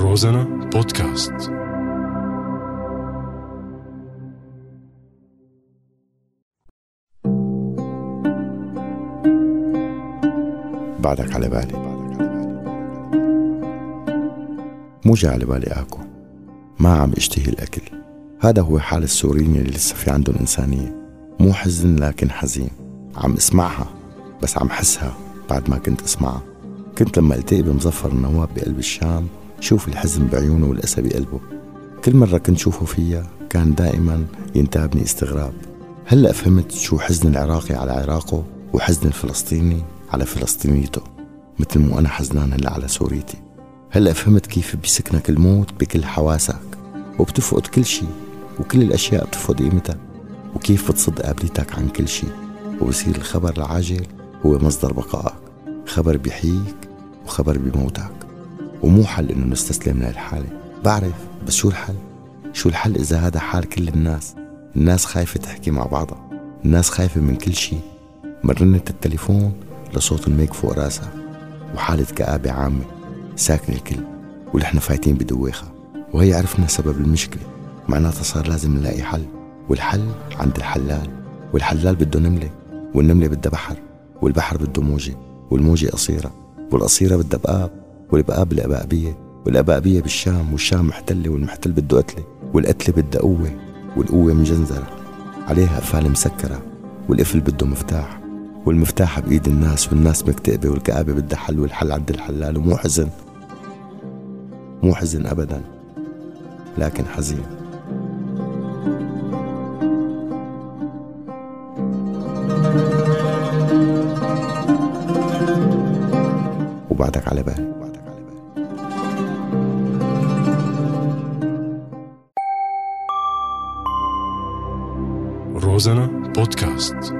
روزانا بودكاست. بعدك على بالي. مو جاي على بالي اكل ما عم اشتهي الأكل. هذا هو حال السوريين اللي لسه في عندهم إنسانية. مو حزن لكن حزين. عم اسمعها بس عم حسها بعد ما كنت اسمعها. كنت لما التقي بمظفر النواب بقلب الشام شوف الحزن بعيونه والأسى بقلبه. كل مرة كنت شوفه فيها كان دائما ينتابني استغراب. هلأ فهمت شو حزن العراقي على عراقه وحزن الفلسطيني على فلسطينيته مثل مو أنا حزنان هلأ على سوريتي. هلأ فهمت كيف بيسكنك الموت بكل حواسك وبتفقد كل شيء وكل الأشياء بتفقد قيمتها وكيف بتصد قابلتك عن كل شيء. وبصير الخبر العاجل هو مصدر بقائك خبر بيحييك وخبر بموتك. ومو حل إنه نستسلم لهالحالة. بعرف بس شو الحل؟ شو الحل إذا هذا حال كل الناس؟ الناس خايفة تحكي مع بعضها. الناس خايفة من كل شيء من رنة التليفون لصوت الميك فوق راسها. وحالة كآبة عامة ساكن الكل ونحن فايتين بدويخة. وهي عرفنا سبب المشكلة. معناتها صار لازم نلاقي حل. والحل عند الحلال. والحلال بده نملة. والنملة بدها بحر. والبحر بده موجة. والموجة قصيرة. والقصيرة بدها بقاب والبقاب الأبابية والأبابية بالشام والشام محتلة والمحتل بده قتلة والقتلة بدها قوة والقوة مجنزرة عليها قفال مسكرة والقفل بده مفتاح والمفتاح بإيد الناس والناس مكتئبة والكآبة بدها حل والحل عند الحلال ومو حزن. مو حزن أبدا لكن حزين. وبعدك على بالي روزانا بودكاست